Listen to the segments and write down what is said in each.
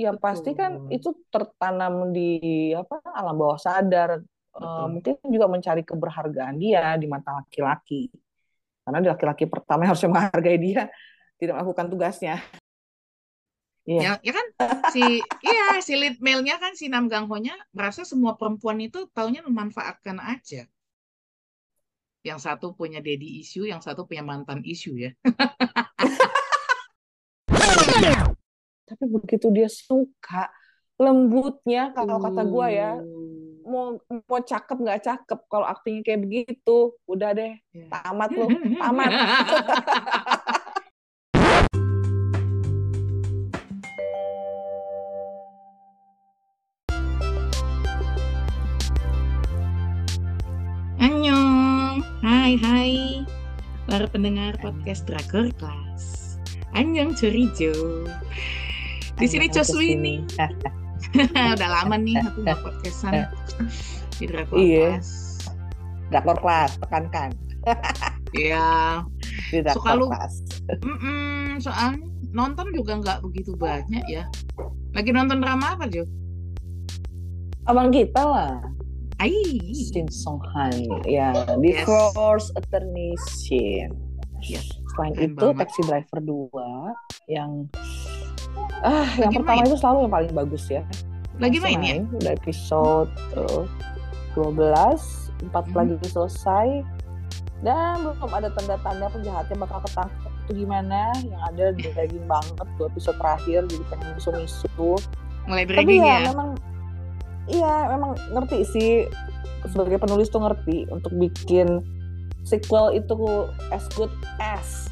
ya pasti kan itu tertanam di apa alam bawah sadar. Uh, mungkin juga mencari keberhargaan dia di mata laki-laki. Karena di laki-laki pertama yang harusnya menghargai dia tidak melakukan tugasnya. Yeah. Ya, ya kan si iya si lead male-nya kan si Nam Gangho-nya merasa semua perempuan itu taunya memanfaatkan aja. Yang satu punya daddy issue, yang satu punya mantan issue ya. tapi begitu dia suka lembutnya kalau kata gue ya mau mau cakep nggak cakep kalau aktingnya kayak begitu udah deh yeah. tamat lu tamat Annyeong, hai hai para pendengar podcast Drakor Class. Annyeong Chorijo. Di sini Coswini. Udah lama nih aku nggak podcastan di Drakor iya. Drakor Class, tekankan. Iya. Suka lu. soalnya nonton juga nggak begitu banyak ya. Lagi nonton drama apa Jo? Abang kita lah. Ai. Shin Song Han. Ya, di yes. Force Attorney Shin. Yes. Selain Keren itu, banget. Taxi Driver 2 yang Ah, Lagi yang pertama main. itu selalu yang paling bagus ya. Lagi main, main ya? Udah episode uh, 12, 4 hmm. lagi selesai. Dan belum ada tanda-tanda penjahatnya bakal ketangkep itu gimana. Yang ada daging banget dua episode terakhir jadi pengen misu-misu. Mulai Tapi ya, ya, memang iya memang ngerti sih sebagai penulis tuh ngerti untuk bikin sequel itu as good as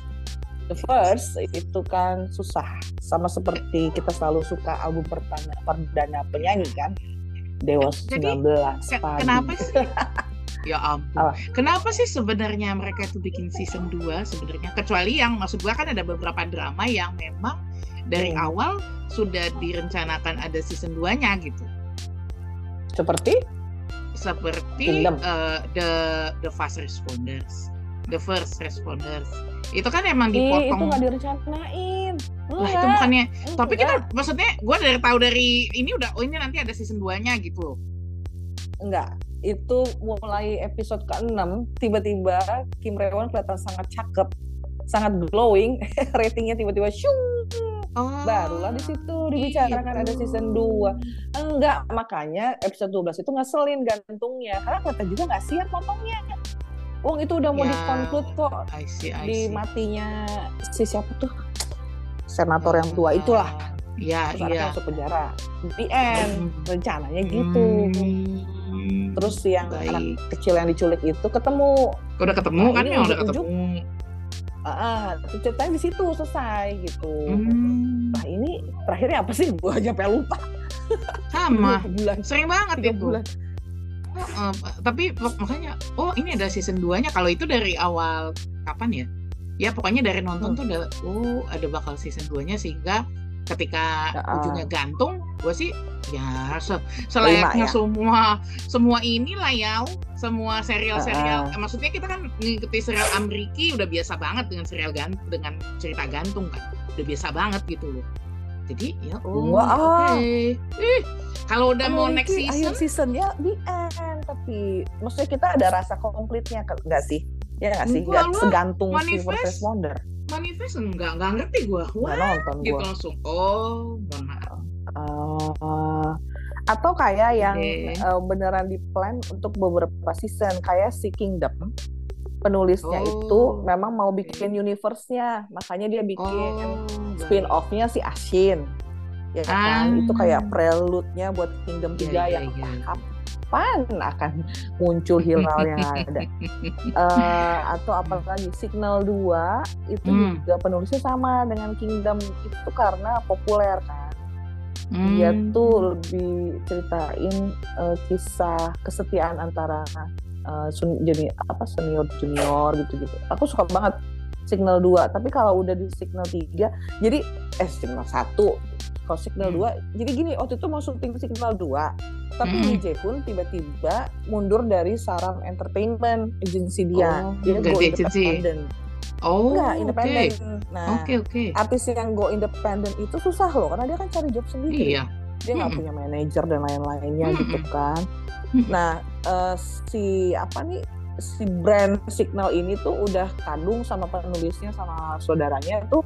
the first itu kan susah. Sama seperti kita selalu suka album perdana, perdana penyanyi kan? Dewa Jadi, 19 ke, kenapa sih? Ya ampun. Oh. kenapa sih sebenarnya mereka itu bikin season 2 sebenarnya? Kecuali yang maksud gua kan ada beberapa drama yang memang dari hmm. awal sudah direncanakan ada season 2 nya gitu. Seperti? Seperti uh, the the fast responders. The first responders itu kan emang dipotong. itu nggak direncanain. Lah itu bukannya. Enggak. Tapi kita maksudnya gue dari tahu dari ini udah oh ini nanti ada season 2-nya gitu Enggak. Itu mulai episode ke-6 tiba-tiba Kim Rewon kelihatan sangat cakep, sangat glowing, ratingnya tiba-tiba syung. Oh, Barulah di situ dibicarakan gitu. ada season 2. Enggak, makanya episode 12 itu ngeselin gantungnya karena kata juga nggak siap potongnya Wong itu udah mau yeah. dikonklut kok I see, I di matinya si siapa tuh senator yang tua itulah. Iya, yeah, iya. Yeah. masuk penjara. The end. Rencananya gitu. Hmm. Terus yang Baik. anak kecil yang diculik itu ketemu. Udah ketemu nah, kan ya udah ketemu. Ah, uh, ceritanya di situ selesai gitu. Hmm. Nah ini terakhirnya apa sih? Gua aja pengen lupa. Sama. bulan. Sering banget itu. Bulan uh, tapi makanya oh ini ada season 2 nya kalau itu dari awal kapan ya? Ya pokoknya dari nonton hmm. tuh udah oh ada bakal season 2 nya sehingga ketika uh, ujungnya gantung gue sih ya se selayaknya ya? semua semua inilah ya semua serial-serial. Uh, uh. maksudnya kita kan ngikuti serial Ameriki udah biasa banget dengan serial gantung dengan cerita gantung kan. Udah biasa banget gitu loh jadi ya oh oke. Okay. ih kalau udah mau next season? akhir seasonnya di end. Tapi maksudnya kita ada rasa komplitnya enggak sih? Ya nggak sih? Nggak segantung si first responder manifest enggak enggak ngerti gue wah nonton gitu gua. langsung. Oh mohon maaf. Uh, atau kayak yang okay. uh, beneran di plan untuk beberapa season kayak si Kingdom penulisnya oh. itu memang mau bikin universe-nya makanya dia bikin oh, spin off-nya si Ashin ya kan ah. itu kayak prelude-nya buat Kingdom 3 yeah, yang yeah, yeah. kapan akan muncul Hilal yang ada uh, atau apalagi Signal 2 itu hmm. juga penulisnya sama dengan Kingdom itu karena populer kan hmm. dia tuh lebih ceritain uh, kisah kesetiaan antara uh, jadi apa senior junior gitu-gitu. Aku suka banget signal 2, tapi kalau udah di signal 3, jadi eh signal 1, kalau signal hmm. 2, jadi gini waktu itu mau syuting signal 2, tapi hmm. DJ pun tiba-tiba mundur dari Saram Entertainment agency dia. Oh, dia go independent. Oh, enggak independen. Okay. Nah, okay. Okay. Artis yang go independen itu susah loh karena dia kan cari job sendiri. Iya. Dia nggak hmm. punya manajer dan lain-lainnya hmm. gitu kan. Nah, uh, si apa nih si brand Signal ini tuh udah kadung sama penulisnya sama saudaranya tuh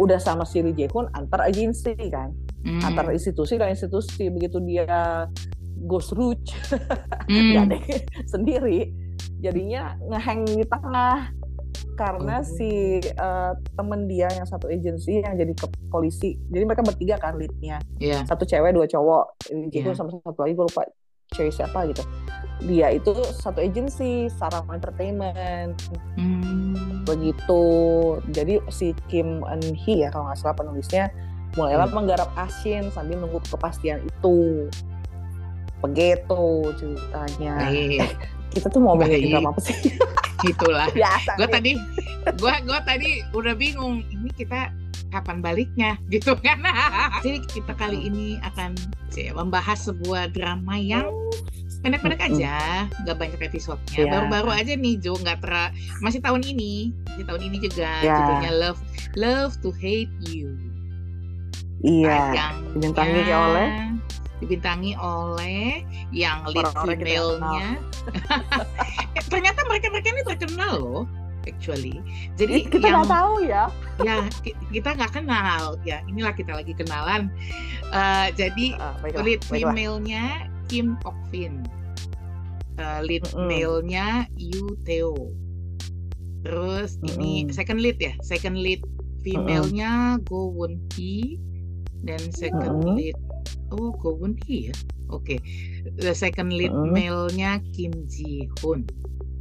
udah sama si Lee Jae-hoon antar agensi kan. Hmm. Antar institusi dan institusi begitu dia ghost hmm. deh sendiri jadinya ngeheng di tengah karena oh. si uh, temen dia yang satu agensi yang jadi ke polisi jadi mereka bertiga kan leadnya yeah. satu cewek dua cowok jadi yeah. sama satu lagi gue lupa cewek siapa gitu. Dia itu satu agensi Sarah Entertainment. Hmm. begitu. Jadi si Kim Eun Hee ya kalau nggak salah penulisnya mulailah hmm. menggarap asin sambil nunggu kepastian itu. Begitu ceritanya. Baik. kita tuh mau ngomongin drama apa sih itulah gue tadi gue gue tadi udah bingung ini kita kapan baliknya? Gitu kan. Jadi kita kali ini akan membahas sebuah drama yang pendek-pendek aja nggak banyak episodenya. Yeah. baru-baru aja nih Jo nggak ter masih tahun ini. Masih tahun ini juga yeah. judulnya Love Love to Hate You. Iya. Yeah. dibintangi oleh dibintangi oleh yang lead female-nya. Eh, ternyata mereka-mereka ini terkenal loh actually. Jadi kita nggak tahu ya. Ya kita nggak kenal ya. Inilah kita lagi kenalan. Uh, jadi uh, baiklah, lead female-nya Kim Ok Fin, uh, lead mm male-nya Yu Teo. Terus mm ini second lead ya, second lead female-nya mm. Go Won Hee dan second mm lead Oh, Go Won Hee ya. Oke. Okay. The second lead uh. male-nya Kim Ji Hoon.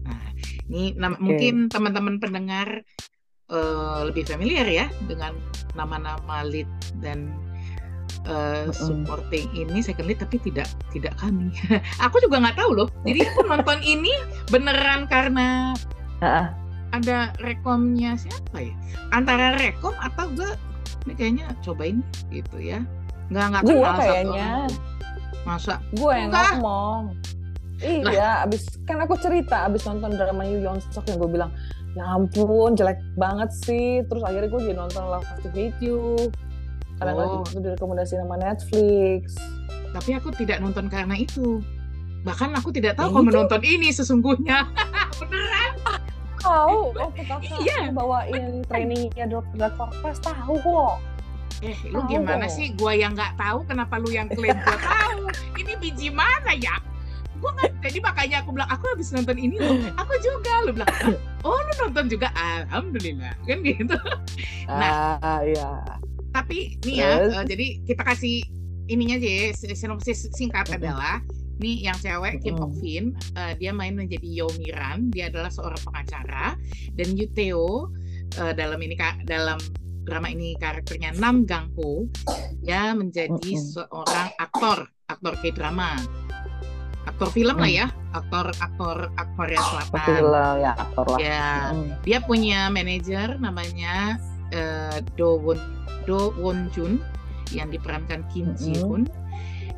Nah, ini okay. mungkin teman-teman pendengar uh, lebih familiar ya dengan nama-nama lead dan uh, supporting ini second lead tapi tidak tidak kami. aku juga nggak tahu loh. Jadi aku nonton ini beneran karena uh. ada rekomnya siapa ya? Antara rekom atau gue ini kayaknya cobain gitu ya Nggak nggak kenal gua kayaknya. Masa? Gue yang ngomong. Iya, abis kan aku cerita abis nonton drama Yu Yeon Sok yang gue bilang, ya ampun jelek banget sih. Terus akhirnya gue jadi nonton Love to Hate You. Karena oh. itu direkomendasi nama Netflix. Tapi aku tidak nonton karena itu. Bahkan aku tidak tahu ya kalau menonton ini sesungguhnya. Beneran? Tahu, waktu kakak iya. bawain trainingnya Dr. Pas tahu kok eh lu gimana sih? Gua yang nggak tahu kenapa lu yang klaim gua tahu. Ini biji mana ya? Gua nggak jadi makanya aku bilang aku habis nonton ini loh. Aku juga. Lu bilang oh lu nonton juga? Alhamdulillah. Kan gitu. Nah uh, ya tapi nih ya uh, jadi kita kasih ininya aja ya sinopsis singkat adalah nih yang cewek Kim Ok Fin uh, dia main menjadi Yo Miran dia adalah seorang pengacara. Dan Yuteo uh, dalam ini dalam drama ini karakternya Nam Gang Ho ya menjadi mm -hmm. seorang aktor aktor k drama aktor film lah ya aktor aktor aktor Korea Selatan. film ya aktor lah. Ya mm. dia punya manajer namanya uh, Do Won Do Won Jun yang diperankan Kim Ji Hoon.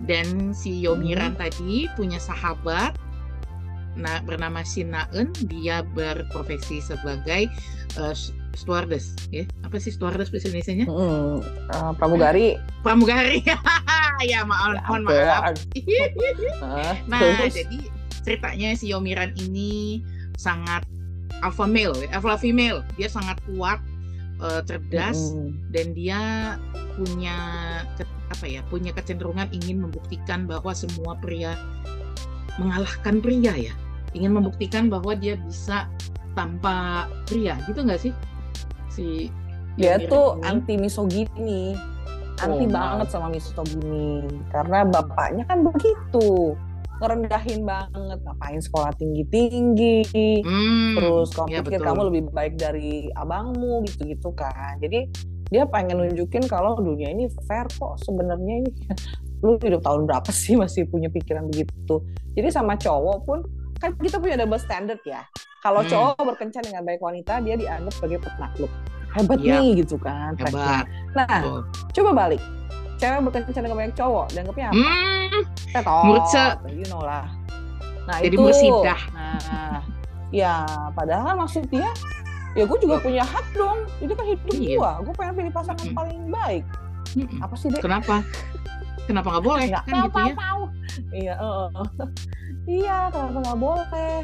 Dan si Yomiran mm. tadi punya sahabat nah bernama Shin Na Eun dia berprofesi sebagai uh, stewardess ya. Apa sih stewardess bahasa Indonesia nya mm, uh, pramugari. Pramugari. Ya maaf ya, mohon maaf. Nah jadi ceritanya si Yomiran ini sangat alpha male alpha female. Dia sangat kuat uh, cerdas mm. dan dia punya ke, apa ya punya kecenderungan ingin membuktikan bahwa semua pria mengalahkan pria ya. Ingin membuktikan bahwa dia bisa tanpa pria gitu nggak sih si dia tuh ini. anti misogini. Anti oh, banget sama misogini. Karena bapaknya kan begitu. Ngerendahin banget. Ngapain sekolah tinggi tinggi hmm, terus kamu ya pikir betul. kamu lebih baik dari abangmu gitu gitu kan. Jadi dia pengen nunjukin kalau dunia ini fair kok sebenarnya ini. Lu hidup tahun berapa sih masih punya pikiran begitu? Jadi sama cowok pun kan kita punya double standard ya kalau hmm. cowok berkencan dengan baik wanita, dia dianggap sebagai penakluk. Hebat yep. nih gitu kan. Hebat. Nah, Betul. coba balik. Cewek berkencan dengan banyak cowok, dianggapnya apa? Hmm. Murce. You know lah. Nah Jadi itu. mursidah. Nah, ya padahal maksud dia ya gue juga punya hak dong itu kan hidup iya. gue gue pengen pilih pasangan mm -hmm. paling baik mm -hmm. apa sih deh kenapa kenapa nggak boleh nggak kan gitu ya iya uh, iya kenapa nggak boleh?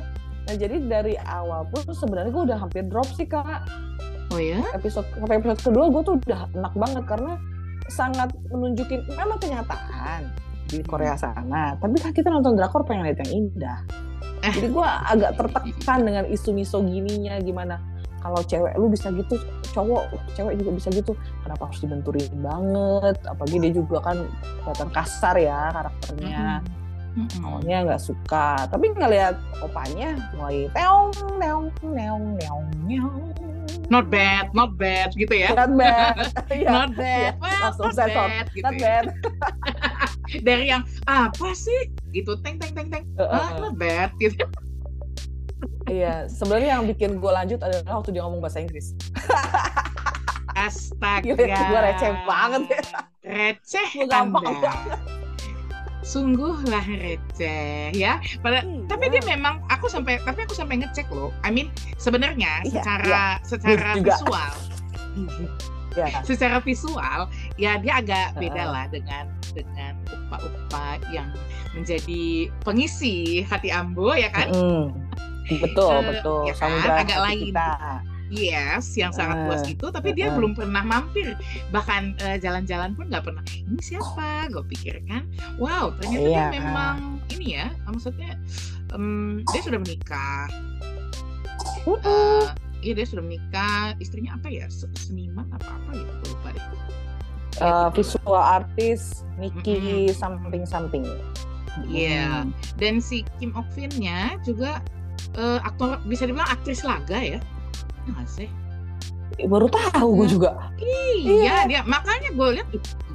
Nah jadi dari awal pun sebenarnya gue udah hampir drop sih kak. Oh ya episode sampai episode kedua gue tuh udah enak banget karena sangat menunjukin memang kenyataan di Korea sana tapi kan kita nonton drakor pengen lihat yang indah. Eh. jadi gue agak tertekan dengan isu misogininya gimana kalau cewek lu bisa gitu cowok cewek juga bisa gitu. Kenapa harus dibenturin banget? Apalagi dia juga kan kelihatan kasar ya karakternya. Mm-hmm. Awalnya nggak suka tapi ngeliat opanya mulai teong teong teong teong teong not bad not bad gitu ya not bad iya. not bad well, langsung not bad gitu not ya. bad dari yang apa sih gitu teng teng teng teng uh, uh, ah, not bad gitu Iya, sebenarnya yang bikin gue lanjut adalah waktu dia ngomong bahasa Inggris. Astaga. gue receh banget ya. Receh gue gampang. Sungguhlah receh ya. Pada, iya. Tapi dia memang aku sampai tapi aku sampai ngecek loh. I mean sebenarnya iya, secara iya. secara visual. ya. Secara visual ya dia agak beda lah dengan dengan upa-upa yang menjadi pengisi hati Ambo ya kan. Mm betul uh, betul ya kan? agak lain kita. Yes, yang sangat uh, luas itu, tapi uh, dia uh. belum pernah mampir. Bahkan uh, jalan-jalan pun nggak pernah. Ini siapa? Gue pikir kan, wow, ternyata iya. dia memang ini ya. Maksudnya um, dia sudah menikah. Uh, iya dia sudah menikah. Istrinya apa ya? Seniman apa apa gitu? Lupa deh. Uh, visual artist Nikki mm -hmm. something something. Iya. Yeah. Dan si Kim Ok Fin-nya juga uh, aktor bisa dibilang aktris laga ya nggak sih? Baru tahu gue iya. juga. Iya, iya. dia makanya gue lihat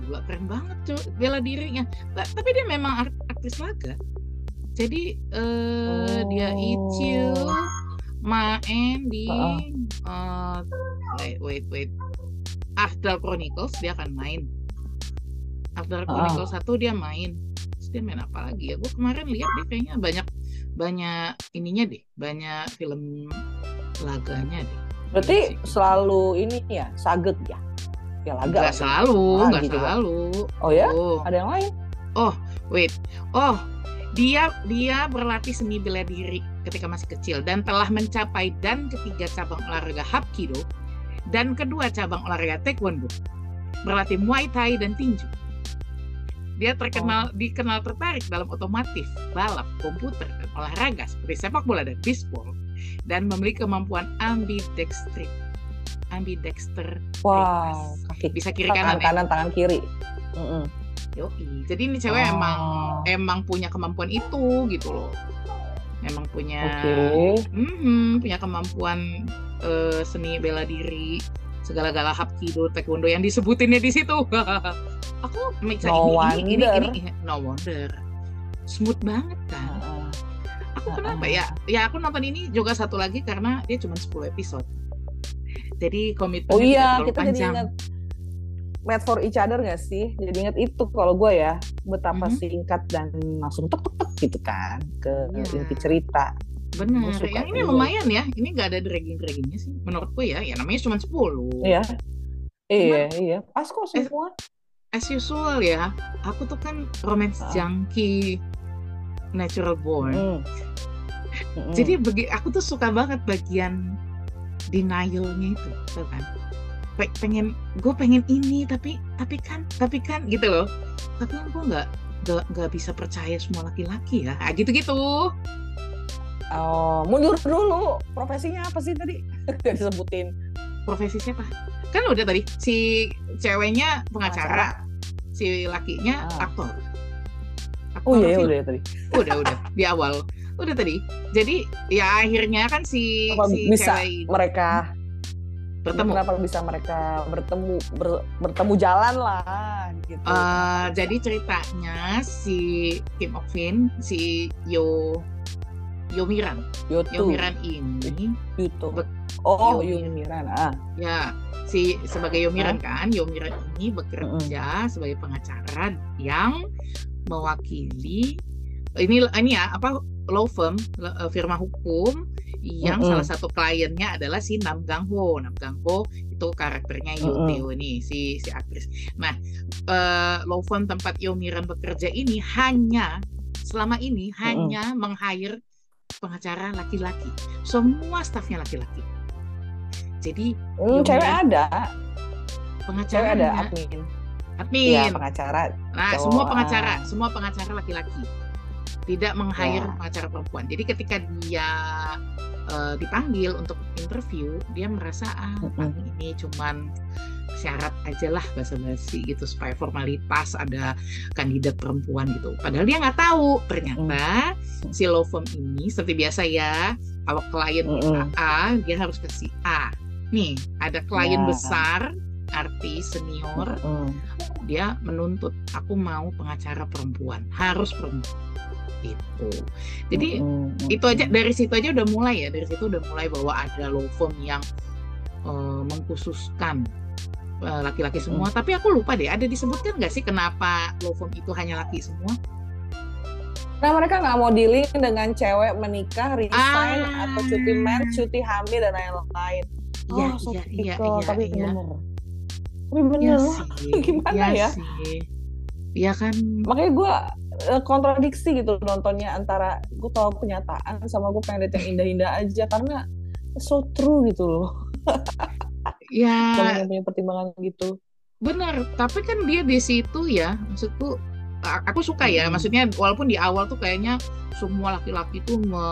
gila keren banget tuh bela dirinya. Tapi dia memang aktris laga. Jadi uh, oh. dia Ichiu main di uh -uh. Uh, wait wait. Wait After Chronicles dia akan main. After Chronicles satu dia main. Terus dia main apa lagi ya? Gue kemarin lihat dia kayaknya banyak banyak ininya deh, banyak film laganya deh. Berarti iya selalu ini ya, saget ya? Ya laga. Gak selalu, ah, gak gitu selalu. Oh ya? Oh. Ada yang lain? Oh, wait. Oh, dia dia berlatih seni bela diri ketika masih kecil dan telah mencapai dan ketiga cabang olahraga Hapkido dan kedua cabang olahraga Taekwondo. Berlatih Muay Thai dan tinju. Dia terkenal oh. dikenal tertarik dalam otomotif, balap, komputer, dan olahraga seperti sepak bola dan baseball dan memiliki kemampuan ambidextri ambidexter wow kaki bisa kiri kanan tangan ya? kanan tangan kiri mm -hmm. Yoi. jadi ini cewek oh. emang emang punya kemampuan itu gitu loh emang punya okay. mm -hmm, punya kemampuan uh, seni bela diri segala-gala hapkido taekwondo yang disebutinnya di situ aku mikir no ini, ini, ini, ini, no wonder smooth banget kan uh, aku kenapa ya ya aku nonton ini juga satu lagi karena dia cuma 10 episode jadi komitmen oh iya kita panjang. jadi ingat made for each other gak sih jadi ingat itu kalau gue ya betapa mm -hmm. singkat dan langsung tek tek gitu kan ke yeah. inti cerita Benar. Yang ini lumayan ya. Ini nggak ada dragging-draggingnya sih. Menurutku ya. Ya namanya cuma 10. Iya. Iya, iya. Pas kok semua. As, as usual ya. Aku tuh kan romance ah. junkie natural born. Mm. Mm. Jadi bagi aku tuh suka banget bagian denialnya itu, tuh kan. pengen gue pengen ini tapi tapi kan tapi kan gitu loh tapi kan gue nggak nggak bisa percaya semua laki-laki ya nah, gitu gitu Oh, mundur dulu. Profesinya apa sih tadi? Gak disebutin. Profesi siapa? Kan udah tadi si ceweknya pengacara, pengacara. si lakinya ah. aktor. Oh iya, udah ya tadi. Udah, udah di awal. Udah tadi. Jadi ya akhirnya kan si apa si bisa cewek mereka bertemu. Kenapa bisa mereka bertemu ber, bertemu jalan lah gitu. Uh, jadi ceritanya si Kim Ok Fin, si Yo Yomiran. Yotu. Yomiran ini Yuto. Oh, Yomiran. Ah. Ya, si sebagai Yomiran kan, Yomiran ini bekerja mm. sebagai pengacara yang mewakili ini ini ya apa law firm eh, firma hukum yang mm -hmm. salah satu kliennya adalah si Nam Gang Ho. Nam Gang Ho itu karakternya Yu mm -hmm. nih si si aktris. Nah, uh, law firm tempat Yo Miran bekerja ini hanya selama ini mm -hmm. hanya meng-hire pengacara laki-laki. Semua stafnya laki-laki. Jadi mm, cewek ada. Pengacara ada admin. Admin. Iya, pengacara. Nah, cowok. semua pengacara, semua pengacara laki-laki. Tidak meng-hire ya. pengacara perempuan. Jadi ketika dia uh, dipanggil untuk interview, dia merasa ah mm -hmm. ini cuman syarat aja lah basa-basi gitu supaya formalitas ada kandidat perempuan gitu. Padahal dia nggak tahu ternyata mm. si law firm ini seperti biasa ya kalau klien mm -hmm. A dia harus kasih A. Nih ada klien yeah. besar artis senior mm -hmm. dia menuntut aku mau pengacara perempuan harus perempuan itu. Jadi mm -hmm. itu aja dari situ aja udah mulai ya dari situ udah mulai bahwa ada law firm yang uh, mengkhususkan eh, laki-laki semua. Hmm. Tapi aku lupa deh, ada disebutkan nggak sih kenapa law firm itu hanya laki semua? Nah mereka nggak mau dealing dengan cewek menikah, resign ah. atau cuti men, cuti hamil dan lain-lain. Iya, oh, iya, iya, iya, tapi iya. bener. Tapi bener ya sih. gimana ya? Iya kan. Makanya gue Eh, kontradiksi gitu nontonnya antara gue tahu kenyataan sama gue pengen lihat yang indah-indah aja karena so true gitu loh. ya. Punya pertimbangan gitu. Benar, tapi kan dia di situ ya, maksudku aku suka ya, hmm. maksudnya walaupun di awal tuh kayaknya semua laki-laki tuh me,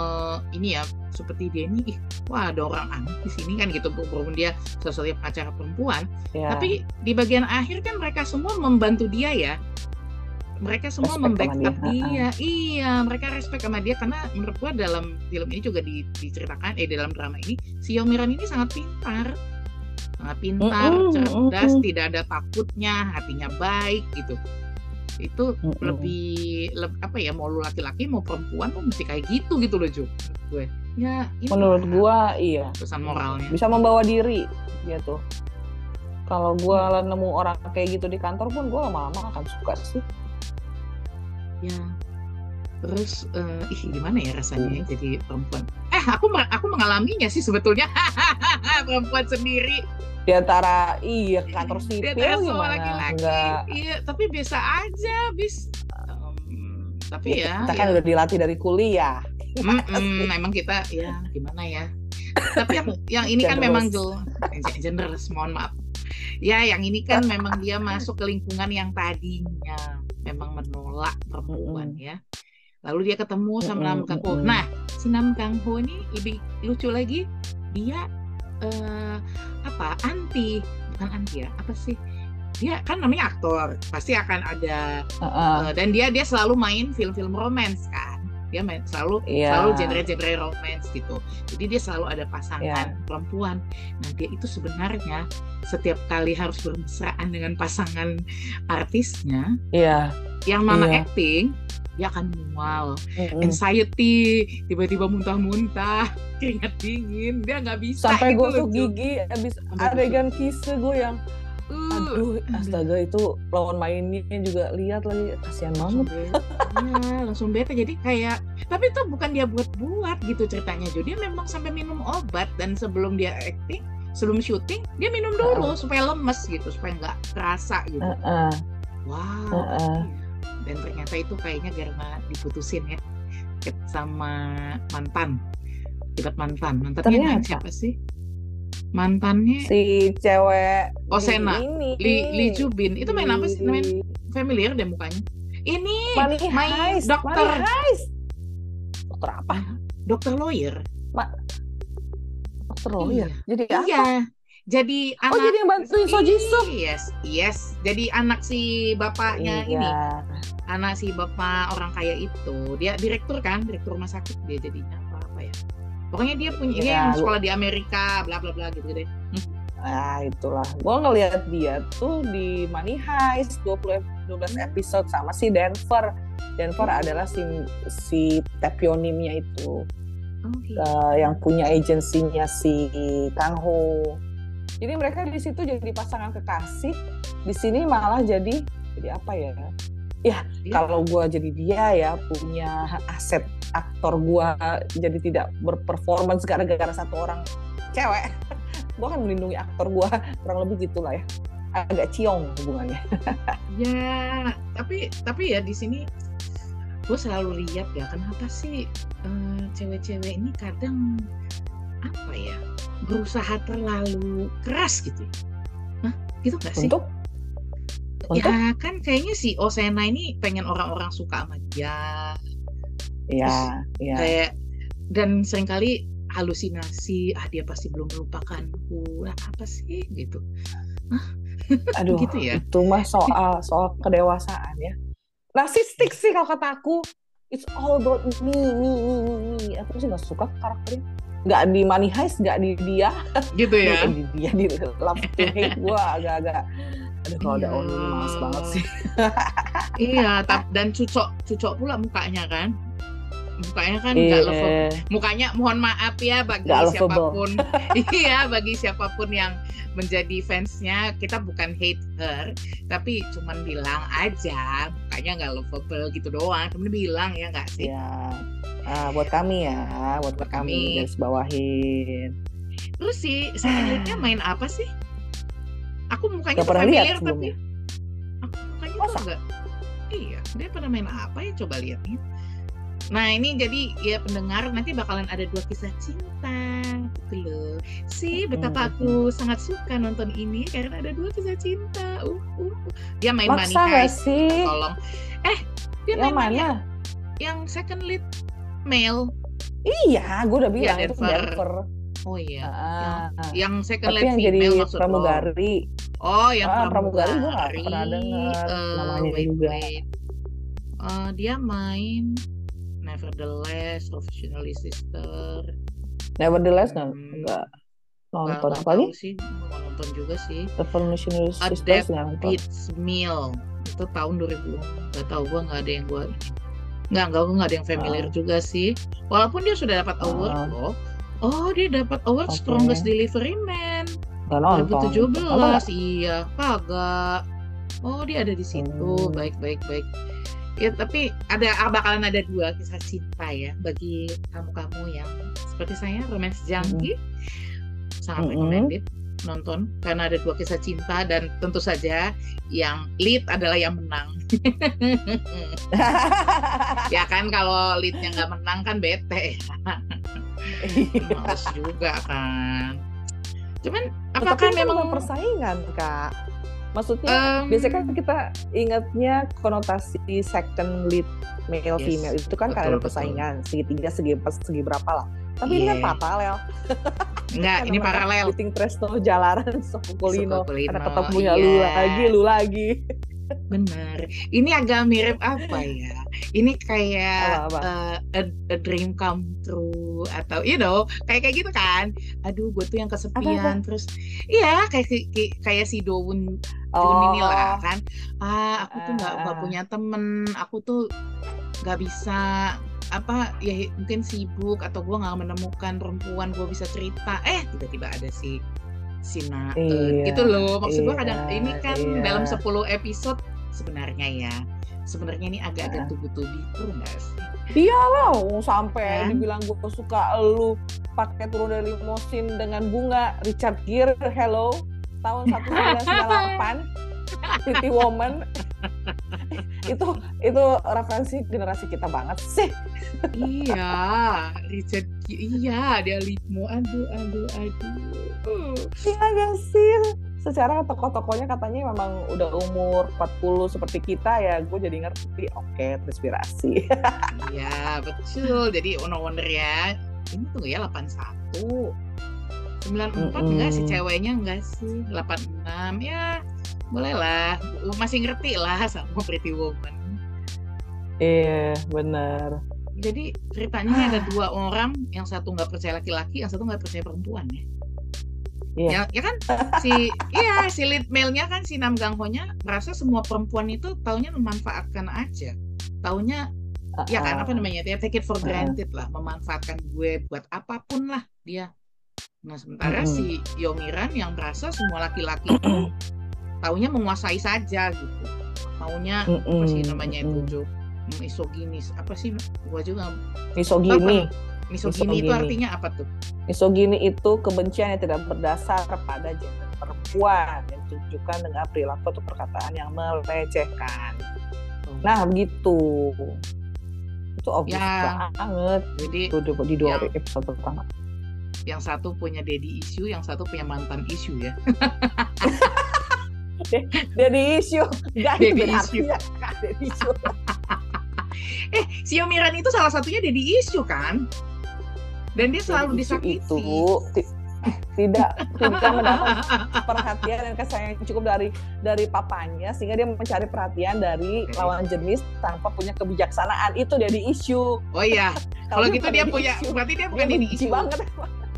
ini ya seperti dia ini, ih, wah ada orang aneh di sini kan gitu, walaupun dia sesuatu pacar perempuan, ya. tapi di bagian akhir kan mereka semua membantu dia ya, mereka semua membackup dia. dia. Iya, mereka respect sama dia karena menurut gua dalam film ini juga di, diceritakan eh dalam drama ini si Yomiran ini sangat pintar. Sangat pintar, mm -hmm, cerdas, mm -hmm. tidak ada takutnya, hatinya baik gitu. Itu mm -hmm. lebih, lebih apa ya mau lu laki-laki mau perempuan tuh mesti kayak gitu gitu loh Ju. Gue. Ya, menurut gua iya. Pesan moralnya. Bisa membawa diri dia tuh. Kalau gua hmm. nemu orang kayak gitu di kantor pun gua lama-lama akan suka sih ya terus uh, ih gimana ya rasanya ya jadi perempuan eh aku aku mengalaminya sih sebetulnya perempuan sendiri di antara iya kantor sipil gimana laki-laki iya tapi biasa aja bis um, tapi ya kita kan ya. udah dilatih dari kuliah mm -mm, memang kita ya gimana ya tapi yang yang ini kan memang tuh generous mohon maaf ya yang ini kan memang dia masuk ke lingkungan yang tadinya memang menolak perempuan mm -hmm. ya. Lalu dia ketemu sama mm -hmm. Nam Kang Ho. Nah, si Nam Kang Ho ini lebih lucu lagi, dia uh, apa anti bukan anti ya apa sih? Dia kan namanya aktor, pasti akan ada uh -uh. Uh, dan dia dia selalu main film-film romance kan dia main selalu yeah. selalu genre-genre romance gitu jadi dia selalu ada pasangan yeah. perempuan nah dia itu sebenarnya setiap kali harus bermesraan dengan pasangan artisnya yeah. yang mama yeah. acting dia akan mual mm-hmm. anxiety tiba-tiba muntah-muntah keringat dingin dia nggak bisa sampai gue tuh gigi abis adegan kisah gue yang aduh astaga itu lawan mainnya juga lihat lagi kasihan banget. Iya langsung bete. Jadi kayak tapi itu bukan dia buat-buat gitu ceritanya. Jadi dia memang sampai minum obat dan sebelum dia acting sebelum syuting dia minum dulu uh. supaya lemes gitu supaya nggak terasa gitu. Uh -uh. wow uh -uh. dan ternyata itu kayaknya karena diputusin ya sama mantan. Tiba mantan. Mantannya siapa sih mantannya si cewek oh Sena ini. Li, Li Jubin. Itu main apa sih? Main familiar deh mukanya. Ini Money main Heist. dokter. Money Heist. dokter apa? Dokter lawyer. Ma dokter lawyer? Iya. jadi apa? Iya jadi anak oh jadi yang bantuin So Jisoo yes yes. Jadi anak si bapaknya iya. ini. Anak si bapak orang kaya itu. Dia direktur kan direktur rumah sakit dia jadinya pokoknya dia punya ya, dia yang sekolah di Amerika bla bla bla gitu deh Nah itulah, gue ngeliat dia tuh di Money Heist 20 12 episode sama si Denver. Denver hmm. adalah si si tepionimnya itu, okay. uh, eh, yang punya agensinya si Kang Ho. Jadi mereka di situ jadi pasangan kekasih. Di sini malah jadi jadi apa ya? Ya, ya. kalau gue jadi dia ya punya aset aktor gue jadi tidak berperformance gara-gara satu orang cewek gue akan melindungi aktor gue kurang lebih gitulah ya agak ciong hubungannya ya tapi tapi ya di sini gue selalu lihat ya kenapa sih uh, cewek-cewek ini kadang apa ya berusaha terlalu keras gitu Hah, gitu gak sih? Untuk? Untuk? Ya kan kayaknya si Osena ini pengen orang-orang suka sama dia. Iya, iya. Kayak dan sering kali halusinasi, ah dia pasti belum melupakanku. Nah, apa sih gitu. Hah? Aduh, gitu ya. Itu mah soal soal kedewasaan ya. Narsistik sih kalau kata aku. It's all about me, me, me, me, me. Aku sih gak suka karakternya nggak di money heist nggak di dia gitu ya di dia di love to hate gue agak-agak aduh kalau ada Oni males banget sih iya dan cucok cucok pula mukanya kan mukanya kan nggak yeah. lovable. Mukanya mohon maaf ya bagi gak siapa pun. Iya bagi siapa pun yang menjadi fansnya kita bukan hate her tapi cuman bilang aja mukanya nggak lovable gitu doang. Cuman bilang ya nggak sih? Ya ah, buat kami ya buat, buat kami garis bawahin. Terus sih selanjutnya main apa sih? Aku mukanya gak pernah lihat tapi aku mukanya Masa? tuh enggak iya dia pernah main apa ya? Coba lihat nih Nah ini jadi ya pendengar nanti bakalan ada dua kisah cinta gitu loh. Si betapa aku sangat suka nonton ini karena ada dua kisah cinta. Uh, uh. uh. Dia main Money Heist. Sih? Tolong. Eh dia yang main mana? Yang second lead male. Iya, gue udah iya, bilang ya, itu Denver. Oh iya. Uh, yang, yang second lead yang female jadi maksud pramugari. Oh, yang ah, pramugari, pramugari gue gak pernah dengar uh, namanya wait, juga. Wait. Uh, dia main Nevertheless, Professionally Sister. Nevertheless nggak hmm. nggak nonton apa nih? sih, nonton juga sih. The Professionally Sisters nggak nonton. Beats Meal itu tahun 2000 nggak tahu gue nggak ada yang gue nggak nggak gue nggak ada yang familiar uh. juga sih walaupun dia sudah dapat ah. award uh. loh oh dia dapat award okay. Strongest Delivery Man 2017 iya kagak oh dia ada di situ hmm. baik baik baik ya tapi ada ah, bakalan ada dua kisah cinta ya bagi kamu-kamu yang seperti saya romance junkie hmm. sangat hmm. recommended nonton karena ada dua kisah cinta dan tentu saja yang lead adalah yang menang ya kan kalau leadnya nggak menang kan bete iya. males juga kan cuman apakah memang persaingan kak Maksudnya um, biasanya kan kita ingatnya konotasi second lead male yes, female itu kan karena ada persaingan betul. segi tiga segi empat segi berapa lah. Tapi yeah. ini kan paralel. Enggak, ini paralel. Meeting Tresno Jalaran Sokolino. Karena ketemunya yeah. lu lagi, lu lagi. Benar. Ini agak mirip apa ya? Ini kayak apa, apa? Uh, a, a dream come true atau you know kayak kayak gitu kan? Aduh, gue tuh yang kesepian apa, apa? terus iya kayak kayak si Dowun oh. ini lah kan. Ah, aku tuh nggak uh. Gak punya temen. Aku tuh nggak bisa apa ya mungkin sibuk atau gue nggak menemukan perempuan gue bisa cerita eh tiba-tiba ada si Sina eh, iya, gitu loh. Maksud iya, gue kadang ini kan iya. dalam 10 episode sebenarnya ya. Sebenarnya ini agak-agak tubuh-tubi tuh enggak sih? Iya loh sampai kan? dibilang gue suka lu pakai turun dari limosin dengan bunga. Richard Gere hello. Tahun 1998 Pretty Woman. Itu itu referensi generasi kita banget sih. Iya Richard iya dia limo aduh aduh aduh iya gak sih? Secara tokoh-tokohnya katanya memang udah umur 40 seperti kita ya gue jadi ngerti. Oke okay, terinspirasi. Iya betul. Jadi Ono Wonder ya. Ini tuh ya 81 94 mm -hmm. enggak sih ceweknya? Enggak sih. 86 ya boleh lah masih ngerti lah sama Pretty Woman. Iya benar. Jadi ceritanya ada dua orang. Yang satu nggak percaya laki-laki yang satu nggak percaya perempuan ya Iya. Ya, ya kan? Si iya si lead male-nya kan si Nam Gangho-nya merasa semua perempuan itu taunya memanfaatkan aja. Taunya uh, ya kan apa namanya? Dia take it for granted uh, lah, memanfaatkan gue buat apa pun lah dia. Nah, sementara uh, si Yomiran yang merasa semua laki-laki itu taunya menguasai saja gitu. Maunya apa sih namanya itu Jo? Misoginis apa sih? Gua juga misogini misogini. itu artinya apa tuh? Misogini itu kebencian yang tidak berdasar pada gender perempuan yang ditunjukkan dengan perilaku atau perkataan yang melecehkan. Oh. nah begitu itu obvious ya, banget. Jadi itu di, di dua yang, episode pertama. yang satu punya daddy issue yang satu punya mantan issue ya. Daddy issue. Gak daddy issue. daddy issue. Eh si Omiran itu salah satunya daddy issue kan dan dia selalu disakiti. itu tidak tidak mendapat perhatian dan kesayangan cukup dari dari papanya sehingga dia mencari perhatian dari lawan jenis tanpa punya kebijaksanaan. Itu jadi isu. Oh iya. Kalau gitu dia punya issue. berarti dia bukan ini isu. banget.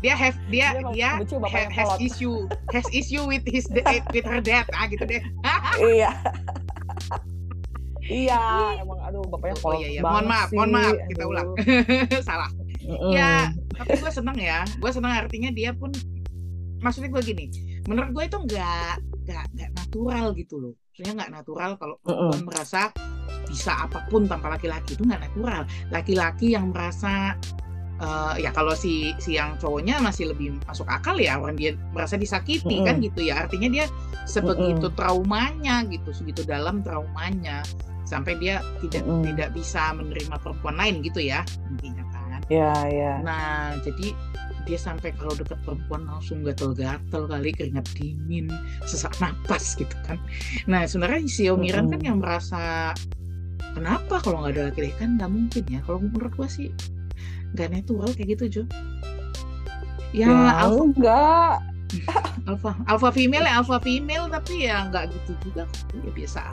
Dia have dia dia, dia have, has issue has issue with his with her dad ah gitu deh. Iya. Iya emang aduh bapaknya oh, iya, iya. mohon maaf mohon maaf. Kita ulang. Salah mm. ya tapi gue seneng ya gue seneng artinya dia pun maksudnya gue gini menurut gue itu nggak nggak nggak natural gitu loh maksudnya nggak natural kalau perempuan mm merasa bisa apa pun tanpa laki-laki itu nggak natural laki-laki yang merasa uh, ya kalau si si yang cowoknya masih lebih masuk akal ya orang dia merasa disakiti mm -hmm. kan gitu ya artinya dia sebegitu mm -hmm. traumanya gitu segitu dalam traumanya sampai dia tidak mm -hmm. tidak bisa menerima perempuan lain gitu ya intinya Ya, ya. Nah, jadi dia sampai kalau dekat perempuan langsung gatel-gatel kali keringat dingin sesak napas gitu kan. Nah sebenarnya si Omiran mm -hmm. kan yang merasa kenapa kalau nggak ada laki-laki? Kan nggak mungkin ya. Kalau menurut gua sih nggak natural kayak gitu Jo. Ya, ya alpha enggak. Alpha alpha female ya alpha female tapi ya nggak gitu juga. Ya biasa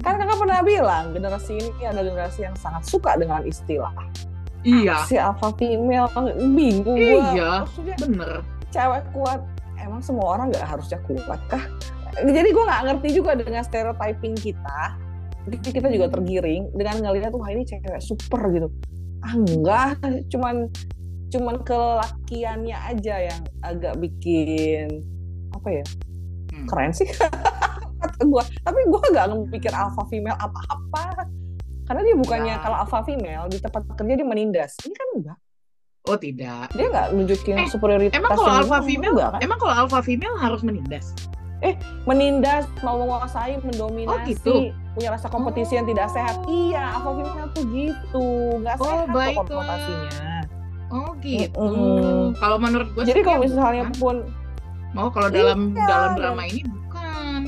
kan kakak pernah bilang generasi ini ada generasi yang sangat suka dengan istilah Iya. Si alpha female bingung Iya, Maksudnya, bener. Cewek kuat, emang semua orang nggak harusnya kuat kah? Jadi gue nggak ngerti juga dengan stereotyping kita. Jadi kita juga tergiring dengan ngelihat wah ini cewek super gitu. Ah enggak, cuman cuman kelakiannya aja yang agak bikin apa ya? Hmm. Keren sih kata gue. Tapi gue gak mikir alpha female apa-apa karena dia bukannya ya. kalau alpha female di tempat kerja dia menindas. Ini kan enggak. Oh tidak. Dia nggak nunjukin eh, superioritas. Emang kalau alpha female enggak, kan? Emang kalau alpha female harus menindas? Eh, menindas, mau menguasai, mendominasi, oh, gitu? punya rasa kompetisi oh. yang tidak sehat. Oh. Iya, alpha female tuh gitu, nggak oh, sehat baik kompetisinya. Oh gitu. Mm -hmm. Kalau menurut gue. Jadi kalau misalnya bukan. pun mau kalau dalam iya, dalam drama ini bukan.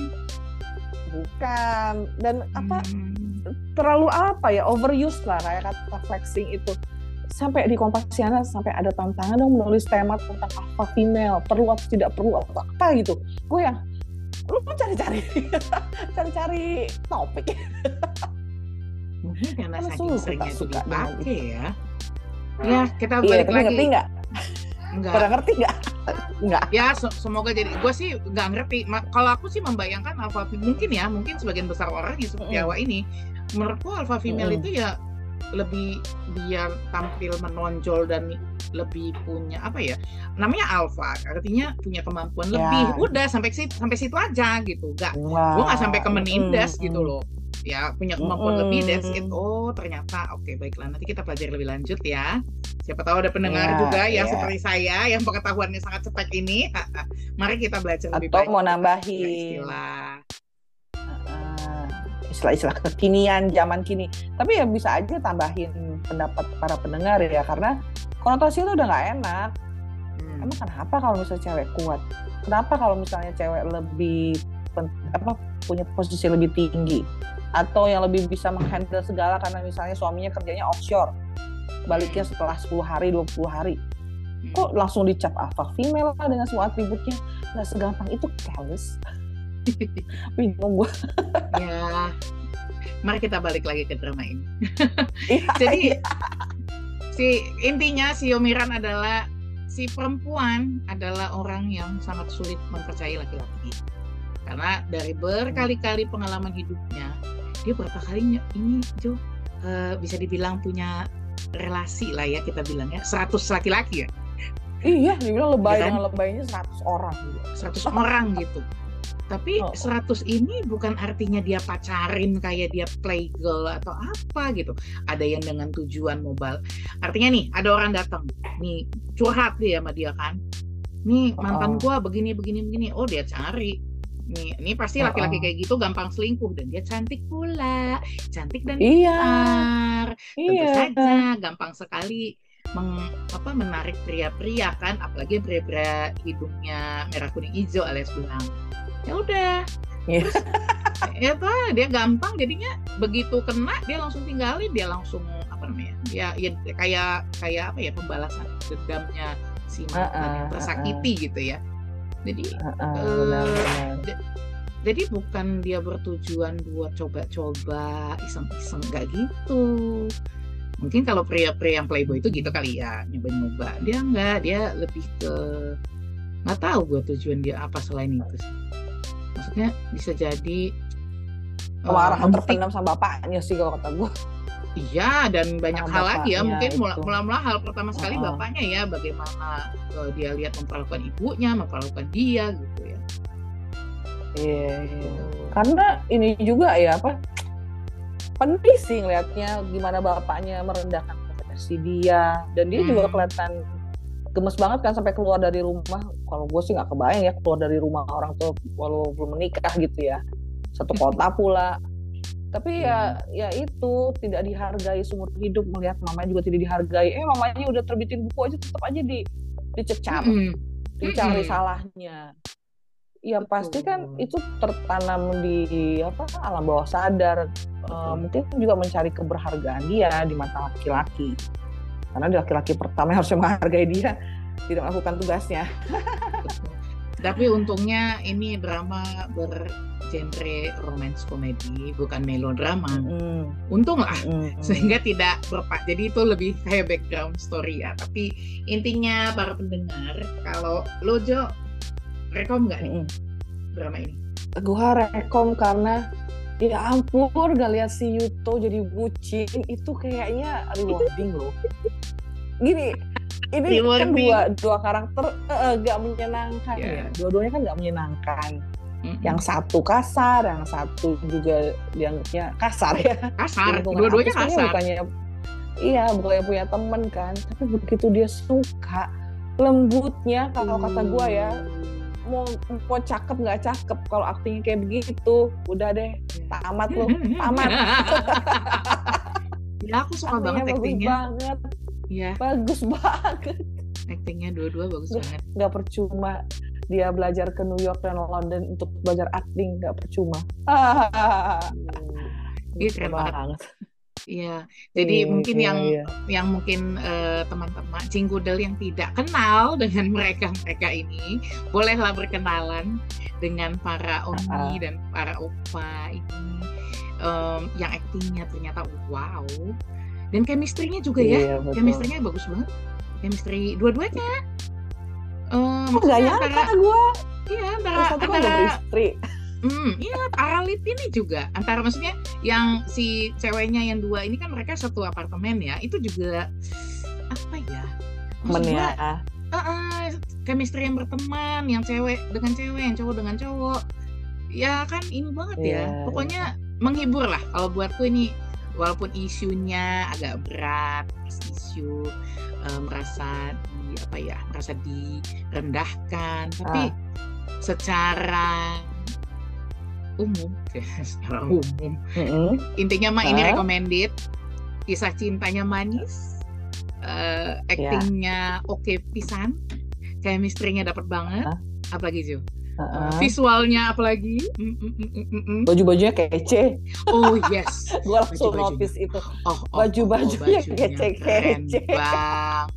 Bukan. Dan apa? Hmm terlalu apa ya overuse lah kayak kata flexing itu sampai di Kompasiana sampai ada tantangan dong menulis tema tentang alpha female perlu atau tidak perlu atau apa gitu gue yang lu cari-cari cari-cari topik mungkin karena saking seringnya suka dipakai ya ya kita iya, balik iya, lagi ngerti nggak Enggak. Pernah ngerti nggak? Enggak. Ya, semoga jadi. Gue sih nggak ngerti. kalau aku sih membayangkan alpha mungkin ya, mungkin sebagian besar orang yang seperti mm. ini, menurutku alpha female mm. itu ya lebih biar tampil menonjol dan lebih punya apa ya namanya alpha artinya punya kemampuan yeah. lebih udah sampai situ sampai situ aja gitu gak wow. gue nggak sampai ke menindas mm. gitu loh ya punya kemampuan mm. lebih that's it oh ternyata oke okay, baiklah nanti kita pelajari lebih lanjut ya siapa tahu ada pendengar yeah, juga yang yeah. seperti saya yang pengetahuannya sangat cepat ini mari kita belajar Atau lebih banyak mau nambahin istilah istilah-istilah kekinian zaman kini. Tapi ya bisa aja tambahin pendapat para pendengar ya karena konotasi itu udah nggak enak. Hmm. emang kenapa kalau misalnya cewek kuat? Kenapa kalau misalnya cewek lebih apa punya posisi lebih tinggi? Atau yang lebih bisa menghandle segala karena misalnya suaminya kerjanya offshore baliknya setelah 10 hari 20 hari. Hmm. kok langsung dicap alpha female lah dengan semua atributnya? Nggak segampang itu callous bingung gue ya. Mari kita balik lagi ke drama ini. Iya, jadi iya. si intinya si Yomiran adalah si perempuan adalah orang yang sangat sulit mempercayai laki-laki. Karena dari berkali-kali pengalaman hidupnya dia berapa kalinya ini Jo uh, bisa dibilang punya relasi lah ya kita bilang ya. 100 laki-laki ya. Iya dibilang lebay ya kan? dengan lebaynya 100 orang. 100 orang gitu Tapi oh. 100 ini bukan artinya dia pacarin kayak dia playgirl atau apa gitu. Ada yang dengan tujuan mobile. Artinya nih, ada orang datang, nih curhat dia sama dia kan. Nih mantan oh. gua begini begini begini. Oh, dia cari nih ini pasti laki-laki kayak gitu gampang selingkuh dan dia cantik pula cantik dan iya. pintar tentu iya. saja gampang sekali meng, apa menarik pria-pria kan apalagi pria-pria hidungnya merah kuning hijau alias belang ya udah. Yeah. ya tuh dia gampang jadinya. Begitu kena dia langsung tinggalin. Dia langsung apa namanya ya ya kayak kayak apa ya pembalasan dendamnya si mantan uh, uh, yang tersakiti uh, uh. gitu ya. Jadi uh, uh, benar, benar. jadi bukan dia bertujuan buat coba-coba iseng-iseng nggak gitu. Mungkin kalau pria-pria yang playboy itu gitu kali ya nyoba-nyoba. Dia nggak dia lebih ke nggak tahu gue tujuan dia apa selain itu sih maksudnya bisa jadi marah uh, terpendam sama bapaknya sih kalau kata gue Iya dan banyak nah, hal lagi ya mungkin mula-mula hal pertama sekali uh bapaknya ya bagaimana uh, dia lihat memperlakukan ibunya memperlakukan dia gitu ya. Iya, iya. karena ini juga ya apa penting sih ngelihatnya gimana bapaknya merendahkan versi dia dan dia hmm. juga kelihatan gemes banget kan sampai keluar dari rumah kalau gue sih nggak kebayang ya keluar dari rumah orang tuh walau belum menikah gitu ya. Satu kota pula. Tapi ya ya itu tidak dihargai seumur hidup. Melihat mamanya juga tidak dihargai. Eh mamanya udah terbitin buku aja tetap aja di dicecap mm -hmm. dicari mm -hmm. salahnya. Ya pasti kan itu tertanam di apa alam bawah sadar. Uh, mungkin juga mencari keberhargaan dia di mata laki-laki. Karena laki-laki pertama yang harusnya menghargai dia tidak melakukan tugasnya tapi untungnya ini drama ber genre romance komedi bukan melodrama mm. untung lah mm. sehingga tidak berpak jadi itu lebih kayak background story ya tapi intinya para pendengar kalau lojo rekom nggak nih mm. drama ini gua rekom karena ya ampun gak lihat si Yuto jadi bucin itu kayaknya rewarding loh gini ini rewarding. kan dua dua karakter uh, gak menyenangkan yeah. ya dua-duanya kan gak menyenangkan Mm-hmm. Yang satu kasar, yang satu juga dianggapnya kasar ya. Kasar, dua-duanya kasar. Bukannya, iya, bukannya punya temen kan. Tapi begitu dia suka, lembutnya kalau mm. kata gue ya, mau mau cakep nggak cakep kalau aktingnya kayak begitu udah deh tamat lo tamat ya aku suka banget aktingnya banget ya bagus banget aktingnya dua-dua bagus gak, banget nggak percuma dia belajar ke New York dan London untuk belajar acting nggak percuma. Dia keren banget. Iya, jadi iya, mungkin iya, yang iya. yang mungkin uh, teman-teman cingkudel yang tidak kenal dengan mereka mereka ini, bolehlah berkenalan dengan para oni uh -huh. dan para opa ini um, yang aktingnya ternyata wow dan chemistry-nya juga ya, iya, chemistry-nya bagus banget, chemistry dua-duanya Uh, oh, gak nyangka gue. Iya, antara, Satu kan antara istri. Hmm, iya, Aralit ini juga antara maksudnya yang si ceweknya yang dua ini kan mereka satu apartemen ya, itu juga apa ya? Maksudnya, uh, uh, chemistry yang berteman, yang cewek dengan cewek, yang cowok dengan cowok. Ya kan ini banget yeah. ya. Iya. Pokoknya menghibur lah kalau buatku ini walaupun isunya agak berat, isu uh, merasa apa ya merasa direndahkan tapi ah. secara umum ya, secara umum mm-hmm. intinya mah ini recommended kisah cintanya manis uh, actingnya yeah. oke okay pisan chemistry-nya dapat banget uh. apalagi Ju Uh-uh. visualnya apalagi? Mm, mm, mm, baju-bajunya kece. Oh yes. Gue langsung baju notice itu. Oh, oh, baju-bajunya oh, kece kece. bang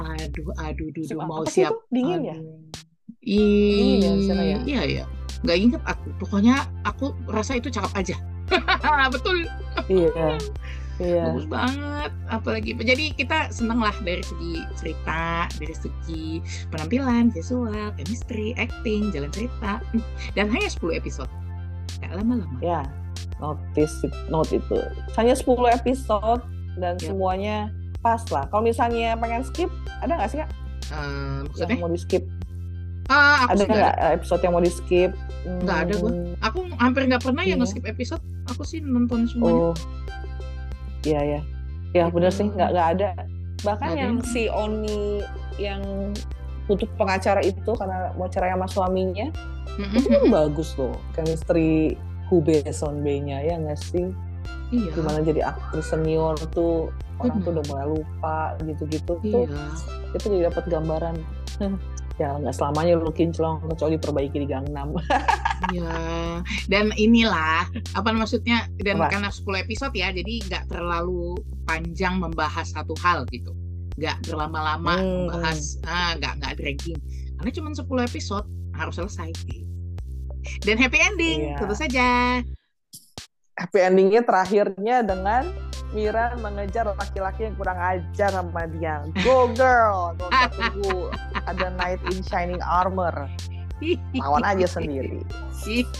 aduh aduh aduh, mau siap dingin ya? Iya ya, iya iya. Nggak inget aku. Pokoknya aku rasa itu cakep aja. Betul. Iya Iya. Bagus banget. Apalagi jadi kita seneng lah dari segi cerita, dari segi penampilan, visual, chemistry, acting, jalan cerita. Dan hanya 10 episode. Gak lama-lama. Ya, notice note itu. Hanya 10 episode dan ya. semuanya pas lah. Kalau misalnya pengen skip, ada nggak sih kak? Uh, maksudnya? Yang mau di skip? Uh, ada nggak episode yang mau di skip? Nggak hmm. ada gue. Aku hampir nggak pernah ya iya. nge-skip episode. Aku sih nonton semuanya. Oh, iya ya. Ya benar sih nggak nggak ada. Bahkan gak yang ada. si Oni yang butuh pengacara itu karena mau cerai sama suaminya, mm-hmm. itu kan bagus loh chemistry Hube Sonbe-nya ya nggak sih? Iya. Gimana jadi aktris senior tuh orang mm-hmm. tuh udah mulai lupa gitu-gitu iya. tuh itu jadi dapat gambaran ya nggak selamanya lu kinclong kecuali diperbaiki di Gangnam. Iya. dan inilah apa maksudnya dan apa? karena 10 episode ya, jadi nggak terlalu panjang membahas satu hal gitu. Nggak berlama-lama hmm. membahas ah nggak nggak dragging. Karena cuma 10 episode harus selesai. Dan happy ending, iya. tentu saja happy endingnya terakhirnya dengan Mira mengejar laki-laki yang kurang ajar sama dia. Go girl, go tunggu ada knight in shining armor. Lawan aja sendiri. Iya,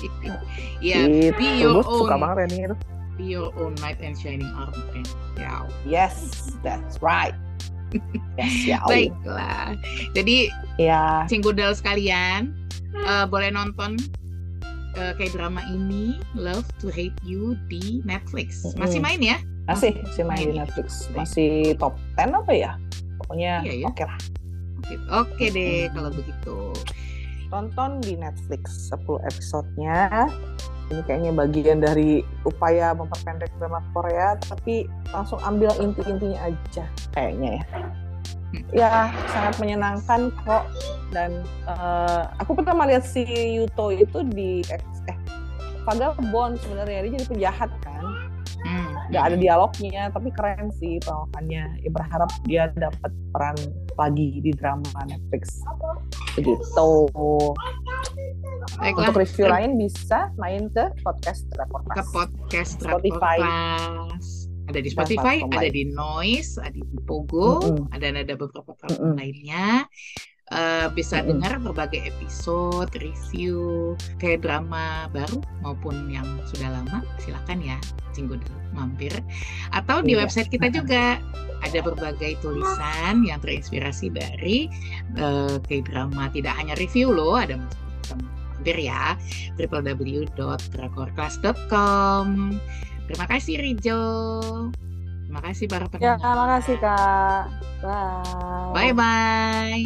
yeah, be your own. Suka banget ini itu. Be your own knight in shining armor. Yeah. Yes, that's right. yes, ya. Baiklah. Jadi, ya. Cinggudel sekalian, uh, boleh nonton uh, kayak drama ini Love to Hate You di Netflix. Masih main ya? Masih, masih main, di Netflix. Masih top 10 apa ya? Pokoknya iya, ya? oke okay lah. Oke, oke deh hmm. kalau begitu. Tonton di Netflix 10 episodenya. Ini kayaknya bagian dari upaya memperpendek drama Korea, tapi langsung ambil inti-intinya aja kayaknya ya ya sangat menyenangkan kok. Dan uh, aku pertama lihat si Yuto itu di eh Vagabond sebenarnya. Dia jadi penjahat kan? Hmm. nggak ada dialognya tapi keren sih perawakannya. Ya berharap dia dapat peran lagi di drama Netflix. Begitu. Baiklah. untuk review lain bisa main ke podcast Reportas ke podcast Spotify ada di Spotify, ada di Noise, ada di Pogo, mm -hmm. dan ada beberapa platform mm -hmm. lainnya. Uh, bisa mm -hmm. dengar berbagai episode, review, kayak drama baru maupun yang sudah lama, silakan ya, Cinggu mampir. Atau di yeah. website kita juga ada berbagai tulisan yang terinspirasi dari uh, kayak drama tidak hanya review loh, ada macam mampir ya www.drakorclass.com Terima kasih Rijo. Terima kasih para pendengar. Ya, terima kasih Kak. Bye. Bye bye.